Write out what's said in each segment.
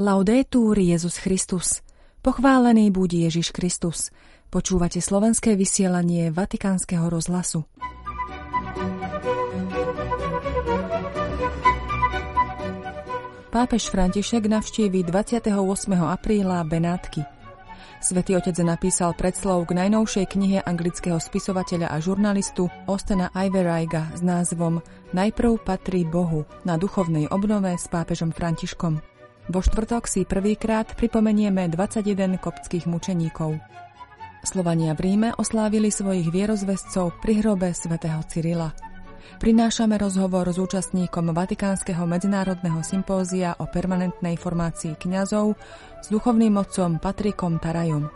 Laudetur Jezus Christus. Pochválený buď Ježiš Kristus. Počúvate slovenské vysielanie Vatikánskeho rozhlasu. Pápež František navštíví 28. apríla Benátky. Svetý otec napísal predslov k najnovšej knihe anglického spisovateľa a žurnalistu Ostena Iveraiga s názvom Najprv patrí Bohu na duchovnej obnove s pápežom Františkom. Vo štvrtok si prvýkrát pripomenieme 21 koptských mučeníkov. Slovania v Ríme oslávili svojich vierozvescov pri hrobe svätého Cyrila. Prinášame rozhovor s účastníkom Vatikánskeho medzinárodného sympózia o permanentnej formácii kňazov s duchovným otcom Patrikom Tarajom.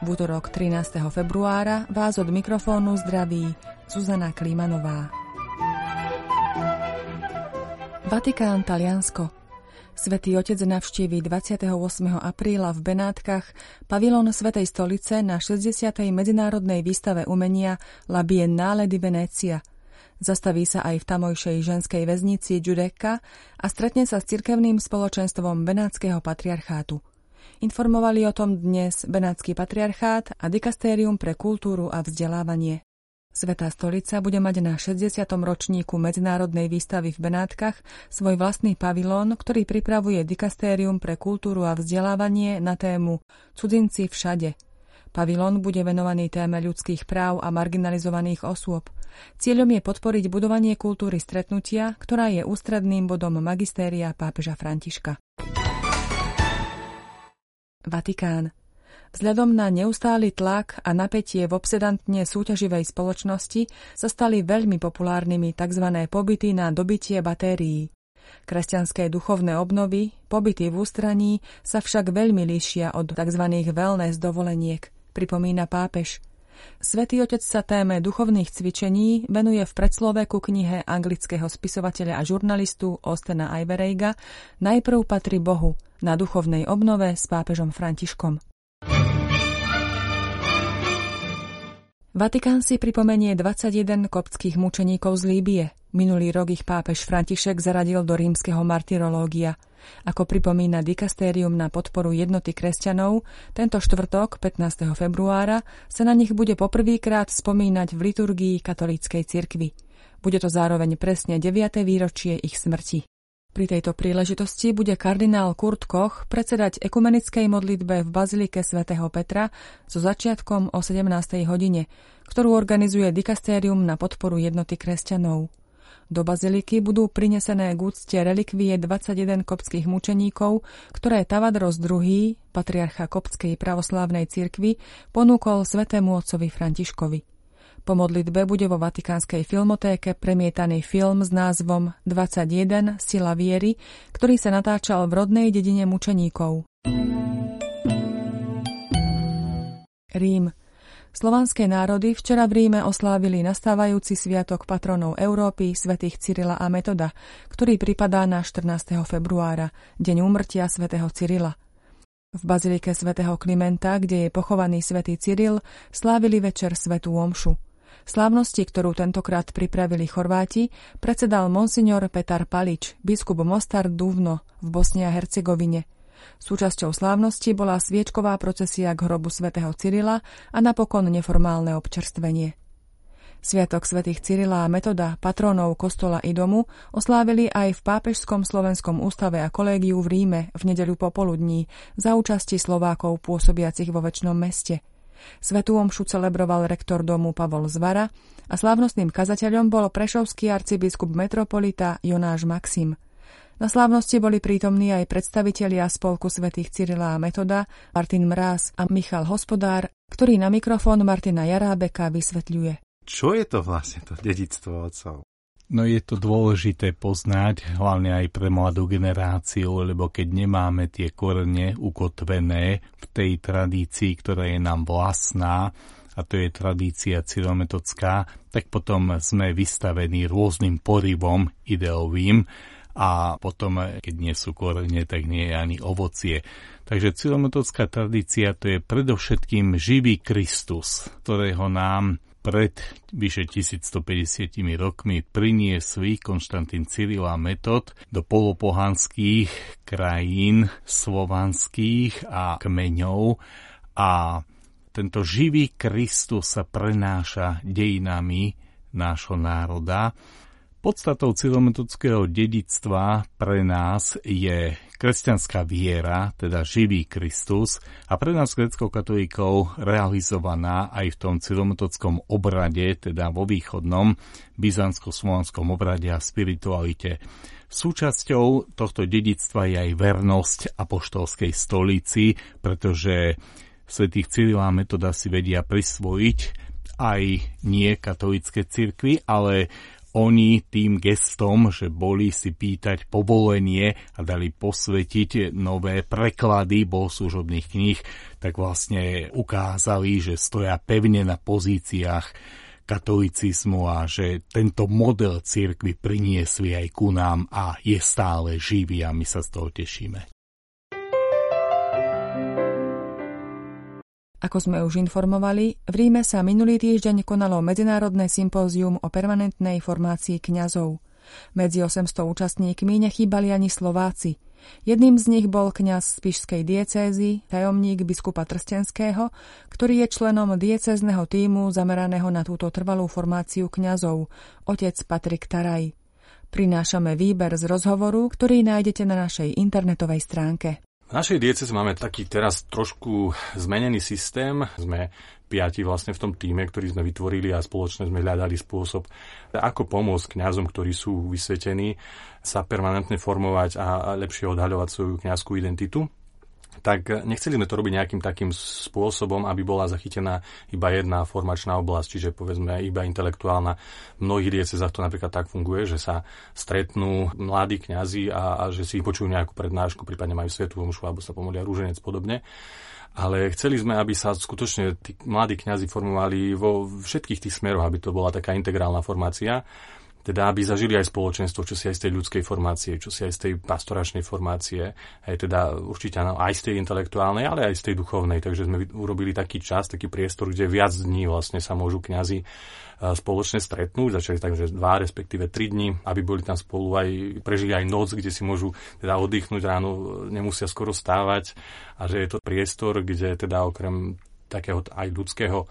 V útorok 13. februára vás od mikrofónu zdraví Zuzana Klímanová. Vatikán, Taliansko. Svetý Otec navštíví 28. apríla v Benátkach pavilón Svetej stolice na 60. medzinárodnej výstave umenia La Biennale di Venezia. Zastaví sa aj v tamojšej ženskej väznici Giudecca a stretne sa s cirkevným spoločenstvom Benátskeho patriarchátu. Informovali o tom dnes Benátsky patriarchát a Dikastérium pre kultúru a vzdelávanie. Svetá stolica bude mať na 60. ročníku Medzinárodnej výstavy v Benátkach svoj vlastný pavilón, ktorý pripravuje Dikastérium pre kultúru a vzdelávanie na tému Cudzinci všade. Pavilón bude venovaný téme ľudských práv a marginalizovaných osôb. Cieľom je podporiť budovanie kultúry stretnutia, ktorá je ústredným bodom magistéria pápeža Františka. Vatikán. Vzhľadom na neustály tlak a napätie v obsedantne súťaživej spoločnosti sa stali veľmi populárnymi tzv. pobyty na dobitie batérií. Kresťanské duchovné obnovy, pobyty v ústraní sa však veľmi líšia od tzv. wellness dovoleniek, pripomína pápež. Svetý otec sa téme duchovných cvičení venuje v predslove ku knihe anglického spisovateľa a žurnalistu Ostena Ivereiga Najprv patrí Bohu na duchovnej obnove s pápežom Františkom. Vatikán si pripomenie 21 koptských mučeníkov z Líbie. Minulý rok ich pápež František zaradil do rímskeho martyrológia. Ako pripomína dikastérium na podporu jednoty kresťanov, tento štvrtok, 15. februára, sa na nich bude poprvýkrát spomínať v liturgii katolíckej cirkvi. Bude to zároveň presne 9. výročie ich smrti. Pri tejto príležitosti bude kardinál Kurt Koch predsedať ekumenickej modlitbe v Bazilike svätého Petra so začiatkom o 17. hodine, ktorú organizuje dikastérium na podporu jednoty kresťanov. Do baziliky budú prinesené k úcte relikvie 21 kopských mučeníkov, ktoré Tavadros II, patriarcha kopskej pravoslávnej cirkvi, ponúkol svetému otcovi Františkovi. Po modlitbe bude vo Vatikánskej filmotéke premietaný film s názvom 21 Sila viery, ktorý sa natáčal v rodnej dedine mučeníkov. Rím. Slovanské národy včera v Ríme oslávili nastávajúci sviatok patronov Európy svätých Cyrila a Metoda, ktorý pripadá na 14. februára, deň úmrtia svätého Cyrila. V bazilike svätého Klimenta, kde je pochovaný svätý Cyril, slávili večer svetú omšu. Slávnosti, ktorú tentokrát pripravili Chorváti, predsedal monsignor Petar Palič, biskup Mostar Duvno v Bosne a Hercegovine. Súčasťou slávnosti bola sviečková procesia k hrobu svätého Cyrila a napokon neformálne občerstvenie. Sviatok svätých Cyrila a Metoda, patrónov kostola i domu, oslávili aj v Pápežskom slovenskom ústave a kolégiu v Ríme v nedeľu popoludní za účasti Slovákov pôsobiacich vo väčšnom meste – Svetú omšu celebroval rektor domu Pavol Zvara a slávnostným kazateľom bol prešovský arcibiskup metropolita Jonáš Maxim. Na slávnosti boli prítomní aj predstavitelia spolku svätých Cyrila a Metoda, Martin Mráz a Michal Hospodár, ktorý na mikrofón Martina Jarábeka vysvetľuje. Čo je to vlastne to dedictvo otcov? No je to dôležité poznať, hlavne aj pre mladú generáciu, lebo keď nemáme tie korene ukotvené v tej tradícii, ktorá je nám vlastná, a to je tradícia cyrometocká, tak potom sme vystavení rôznym porivom ideovým a potom, keď nie sú korene, tak nie je ani ovocie. Takže cyrometocká tradícia to je predovšetkým živý Kristus, ktorého nám pred vyše 1150 rokmi priniesli Konštantín Cyril a Metod do polopohanských krajín slovanských a kmeňov a tento živý Kristus sa prenáša dejinami nášho národa Podstatou cilometodického dedictva pre nás je kresťanská viera, teda živý Kristus a pre nás grecko-katolíkov realizovaná aj v tom cilometodskom obrade, teda vo východnom byzantsko-slovanskom obrade a spiritualite. Súčasťou tohto dedictva je aj vernosť apoštolskej stolici, pretože svätých Cyrila metoda si vedia prisvojiť aj nie katolické cirkvy, ale oni tým gestom, že boli si pýtať povolenie a dali posvetiť nové preklady bohoslužobných kníh, tak vlastne ukázali, že stoja pevne na pozíciách katolicizmu a že tento model cirkvy priniesli aj ku nám a je stále živý a my sa z toho tešíme. Ako sme už informovali, v Ríme sa minulý týždeň konalo medzinárodné sympózium o permanentnej formácii kňazov. Medzi 800 účastníkmi nechýbali ani Slováci. Jedným z nich bol kňaz z Pišskej diecézy, tajomník biskupa Trstenského, ktorý je členom diecézneho týmu zameraného na túto trvalú formáciu kňazov, otec Patrik Taraj. Prinášame výber z rozhovoru, ktorý nájdete na našej internetovej stránke. V našej dieceze máme taký teraz trošku zmenený systém. Sme piati vlastne v tom týme, ktorý sme vytvorili a spoločne sme hľadali spôsob, ako pomôcť kňazom, ktorí sú vysvetení, sa permanentne formovať a lepšie odhaľovať svoju kňazskú identitu tak nechceli sme to robiť nejakým takým spôsobom, aby bola zachytená iba jedna formačná oblasť, čiže povedzme iba intelektuálna. V mnohých diecezách to napríklad tak funguje, že sa stretnú mladí kňazi a, a že si počujú nejakú prednášku, prípadne majú svetú omšu alebo sa pomolia rúženec podobne ale chceli sme, aby sa skutočne tí mladí kňazi formovali vo všetkých tých smeroch, aby to bola taká integrálna formácia teda aby zažili aj spoločenstvo, čo si aj z tej ľudskej formácie, čo si aj z tej pastoračnej formácie, aj teda určite aj z tej intelektuálnej, ale aj z tej duchovnej. Takže sme urobili taký čas, taký priestor, kde viac dní vlastne sa môžu kňazi e, spoločne stretnúť, začali tak, že dva, respektíve tri dni, aby boli tam spolu aj, prežili aj noc, kde si môžu teda oddychnúť ráno, nemusia skoro stávať a že je to priestor, kde teda okrem takého aj ľudského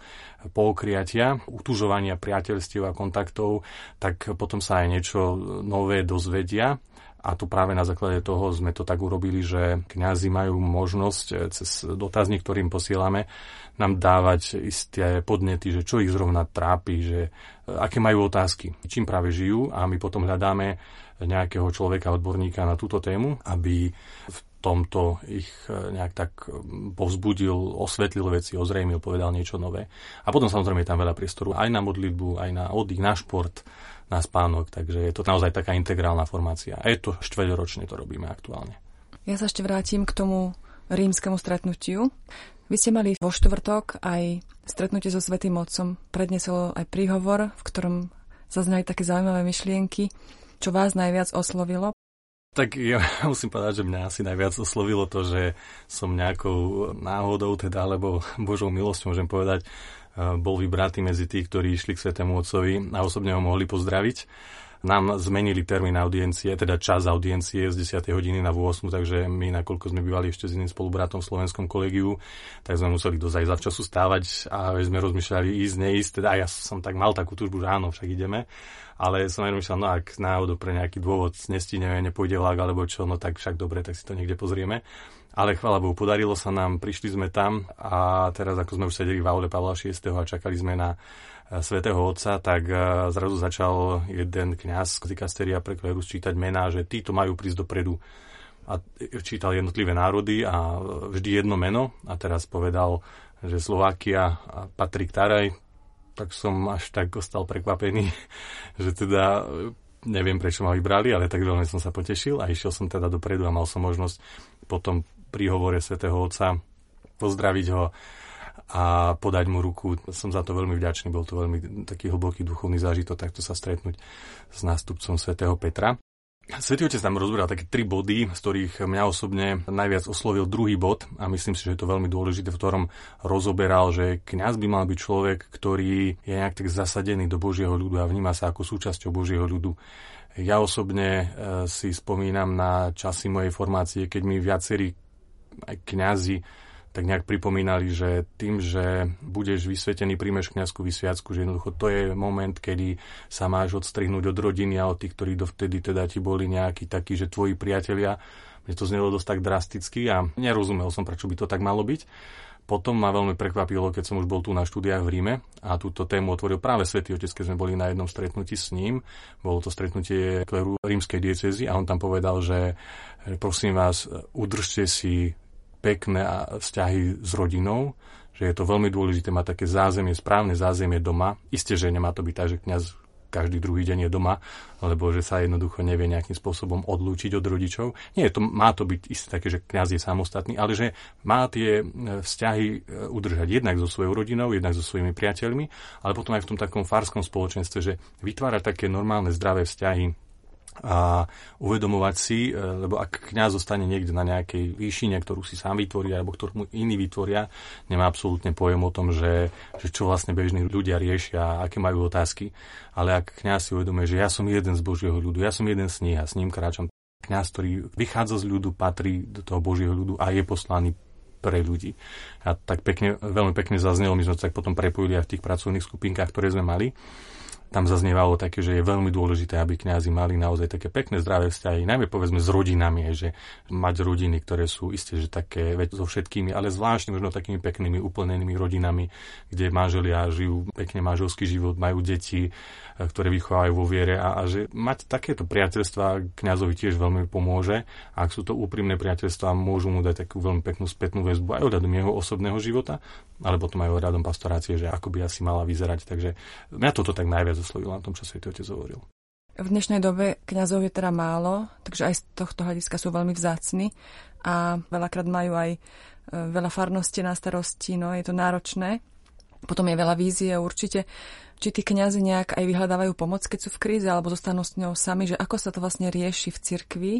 poukriatia, utužovania priateľstiev a kontaktov, tak potom sa aj niečo nové dozvedia. A tu práve na základe toho sme to tak urobili, že kňazi majú možnosť eh, cez dotazník, ktorým posielame, nám dávať isté podnety, že čo ich zrovna trápi, že eh, aké majú otázky, čím práve žijú a my potom hľadáme nejakého človeka, odborníka na túto tému, aby v tomto ich e, nejak tak e, povzbudil, osvetlil veci, ozrejmil, povedal niečo nové. A potom samozrejme je tam veľa priestoru aj na modlitbu, aj na oddych, na šport, na spánok, takže je to naozaj taká integrálna formácia. A je to štveľročne to robíme aktuálne. Ja sa ešte vrátim k tomu rímskemu stretnutiu. Vy ste mali vo štvrtok aj stretnutie so Svetým Otcom. Prednesol aj príhovor, v ktorom zaznali také zaujímavé myšlienky. Čo vás najviac oslovilo? Tak ja musím povedať, že mňa asi najviac oslovilo to, že som nejakou náhodou, teda, alebo Božou milosťou, môžem povedať, eh, bol vybratý medzi tých, ktorí išli k Svetému Otcovi a osobne ho mohli pozdraviť. Nám zmenili termín audiencie, teda čas audiencie z 10. hodiny na 8, takže my, nakoľko sme bývali ešte s iným spolubratom v slovenskom kolegiu, tak sme museli dosť aj zavčasu stávať a sme rozmýšľali ísť, neísť. Teda ja som tak mal takú túžbu, že áno, však ideme ale som aj rozmýšľal, no ak náhodou pre nejaký dôvod nestíneme, nepôjde vlak alebo čo, no tak však dobre, tak si to niekde pozrieme. Ale chvála Bohu, podarilo sa nám, prišli sme tam a teraz ako sme už sedeli v aule Pavla VI. a čakali sme na svätého Otca, tak e, zrazu začal jeden kňaz z dikasteria pre klerus čítať mená, že títo majú prísť dopredu. A čítal jednotlivé národy a vždy jedno meno. A teraz povedal, že Slovakia a Patrik Taraj, tak som až tak ostal prekvapený, že teda neviem, prečo ma vybrali, ale tak veľmi som sa potešil a išiel som teda dopredu a mal som možnosť potom pri hovore svätého Otca pozdraviť ho a podať mu ruku. Som za to veľmi vďačný, bol to veľmi taký hlboký duchovný zážitok takto sa stretnúť s nástupcom svätého Petra. Svetý Otec tam rozberal také tri body, z ktorých mňa osobne najviac oslovil druhý bod a myslím si, že je to veľmi dôležité, v ktorom rozoberal, že kňaz by mal byť človek, ktorý je nejak tak zasadený do Božieho ľudu a vníma sa ako súčasťou Božieho ľudu. Ja osobne e, si spomínam na časy mojej formácie, keď mi viacerí kňazi tak nejak pripomínali, že tým, že budeš vysvetený, príjmeš kniazskú vysviacku, že jednoducho to je moment, kedy sa máš odstrihnúť od rodiny a od tých, ktorí dovtedy teda ti boli nejakí takí, že tvoji priatelia. Mne to znelo dosť tak drasticky a nerozumel som, prečo by to tak malo byť. Potom ma veľmi prekvapilo, keď som už bol tu na štúdiách v Ríme a túto tému otvoril práve Svetý Otec, keď sme boli na jednom stretnutí s ním. Bolo to stretnutie kleru rímskej diecezy a on tam povedal, že prosím vás, udržte si pekné vzťahy s rodinou, že je to veľmi dôležité mať také zázemie, správne zázemie doma. Isté, že nemá to byť tak, že kňaz každý druhý deň je doma, lebo že sa jednoducho nevie nejakým spôsobom odlúčiť od rodičov. Nie, to, má to byť isté také, že kňaz je samostatný, ale že má tie e, vzťahy e, udržať jednak so svojou rodinou, jednak so svojimi priateľmi, ale potom aj v tom takom farskom spoločenstve, že vytvárať také normálne zdravé vzťahy a uvedomovať si, e, lebo ak kňaz zostane niekde na nejakej výšine, ktorú si sám vytvorí alebo ktorú mu iní vytvoria, nemá absolútne pojem o tom, že, že čo vlastne bežní ľudia riešia, aké majú otázky. Ale ak kňaz si uvedomuje, že ja som jeden z Božieho ľudu, ja som jeden z nich a s ním kráčam, kňaz, ktorý vychádza z ľudu, patrí do toho Božieho ľudu a je poslaný pre ľudí. A tak pekne, veľmi pekne zaznelo, my sme to tak potom prepojili aj v tých pracovných skupinkách, ktoré sme mali tam zaznievalo také, že je veľmi dôležité, aby kňazi mali naozaj také pekné zdravé vzťahy, najmä povedzme s rodinami, že mať rodiny, ktoré sú isté, že také veď so všetkými, ale zvláštne možno takými peknými, uplnenými rodinami, kde manželia žijú pekne manželský život, majú deti, E, ktoré vychovajú vo viere a, a že mať takéto priateľstva kňazovi tiež veľmi pomôže. A ak sú to úprimné priateľstva, môžu mu dať takú veľmi peknú spätnú väzbu aj ohľadom jeho osobného života, ale potom aj ohľadom pastorácie, že ako by asi mala vyzerať. Takže mňa toto tak najviac oslovilo na tom, čo Svetý Otec hovoril. V dnešnej dobe kňazov je teda málo, takže aj z tohto hľadiska sú veľmi vzácni a veľakrát majú aj e, veľa farnosti na starosti, no je to náročné. Potom je veľa vízie určite či tí kňazi nejak aj vyhľadávajú pomoc, keď sú v kríze, alebo zostanú s ňou sami, že ako sa to vlastne rieši v cirkvi?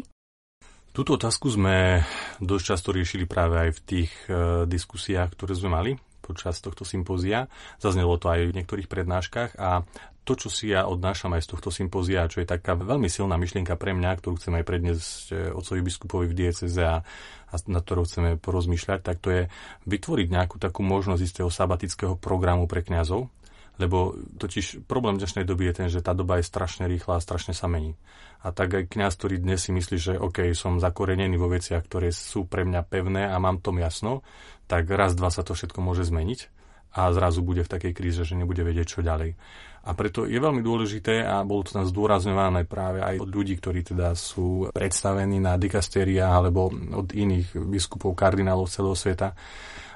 Túto otázku sme dosť často riešili práve aj v tých e, diskusiách, ktoré sme mali počas tohto sympózia. Zaznelo to aj v niektorých prednáškach a to, čo si ja odnášam aj z tohto sympózia, čo je taká veľmi silná myšlienka pre mňa, ktorú chcem aj predniesť e, otcovi biskupovi v dieceze a, a na ktorou chceme porozmýšľať, tak to je vytvoriť nejakú takú možnosť istého sabatického programu pre kňazov, lebo totiž problém dnešnej doby je ten, že tá doba je strašne rýchla a strašne sa mení. A tak aj kňaz, ktorý dnes si myslí, že OK, som zakorenený vo veciach, ktoré sú pre mňa pevné a mám tom jasno, tak raz, dva sa to všetko môže zmeniť a zrazu bude v takej kríze, že nebude vedieť, čo ďalej. A preto je veľmi dôležité a bolo to tam zdôrazňované práve aj od ľudí, ktorí teda sú predstavení na dikasteria alebo od iných biskupov, kardinálov celého sveta,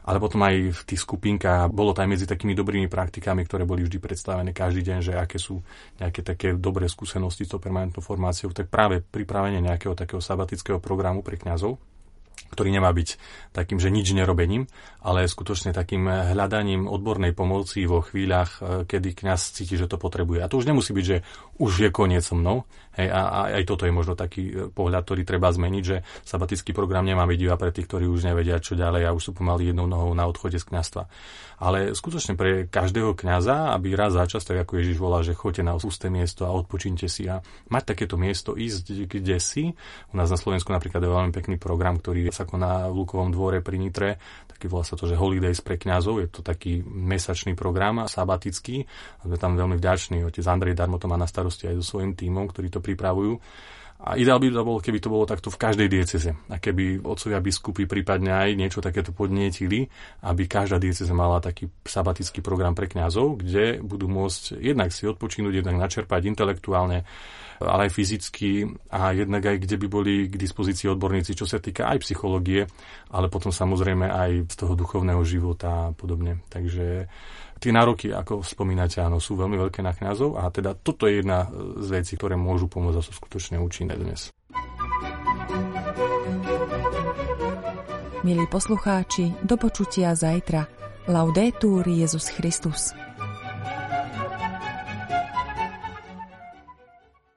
ale potom aj v tých skupinkách bolo to aj medzi takými dobrými praktikami, ktoré boli vždy predstavené každý deň, že aké sú nejaké také dobré skúsenosti s tou permanentnou formáciou, tak práve pripravenie nejakého takého sabatického programu pre kňazov ktorý nemá byť takým, že nič nerobením, ale skutočne takým hľadaním odbornej pomoci vo chvíľach, e, kedy kňaz cíti, že to potrebuje. A to už nemusí byť, že už je koniec so mnou. Hej, a, a aj toto je možno taký e, pohľad, ktorý treba zmeniť, že sabatický program nemá byť iba pre tých, ktorí už nevedia, čo ďalej a už sú pomaly jednou nohou na odchode z kňazstva. Ale skutočne pre každého kňaza, aby raz za čas, tak ako Ježiš volá, že choďte na ústé miesto a odpočíňte si a mať takéto miesto, ísť kde si. U nás na Slovensku napríklad je veľmi pekný program, ktorý sa koná v Lukovom dvore pri Nitre, taký volá sa to, že Holidays pre kňazov, je to taký mesačný program, sabatický. Sme tam veľmi vďační, otec Andrej Darmo to má na starosti aj so svojím tímom, ktorí to pripravujú. A ideál by to bolo, keby to bolo takto v každej dieceze. A keby otcovia biskupy prípadne aj niečo takéto podnietili, aby každá dieceza mala taký sabatický program pre kňazov, kde budú môcť jednak si odpočinúť, jednak načerpať intelektuálne, ale aj fyzicky a jednak aj kde by boli k dispozícii odborníci, čo sa týka aj psychológie, ale potom samozrejme aj z toho duchovného života a podobne. Takže Tie nároky, ako spomínate, áno, sú veľmi veľké na kňazov a teda toto je jedna z vecí, ktoré môžu pomôcť a sú skutočne účinné dnes. Milí poslucháči, do počutia zajtra. Laudetur Jezus Christus.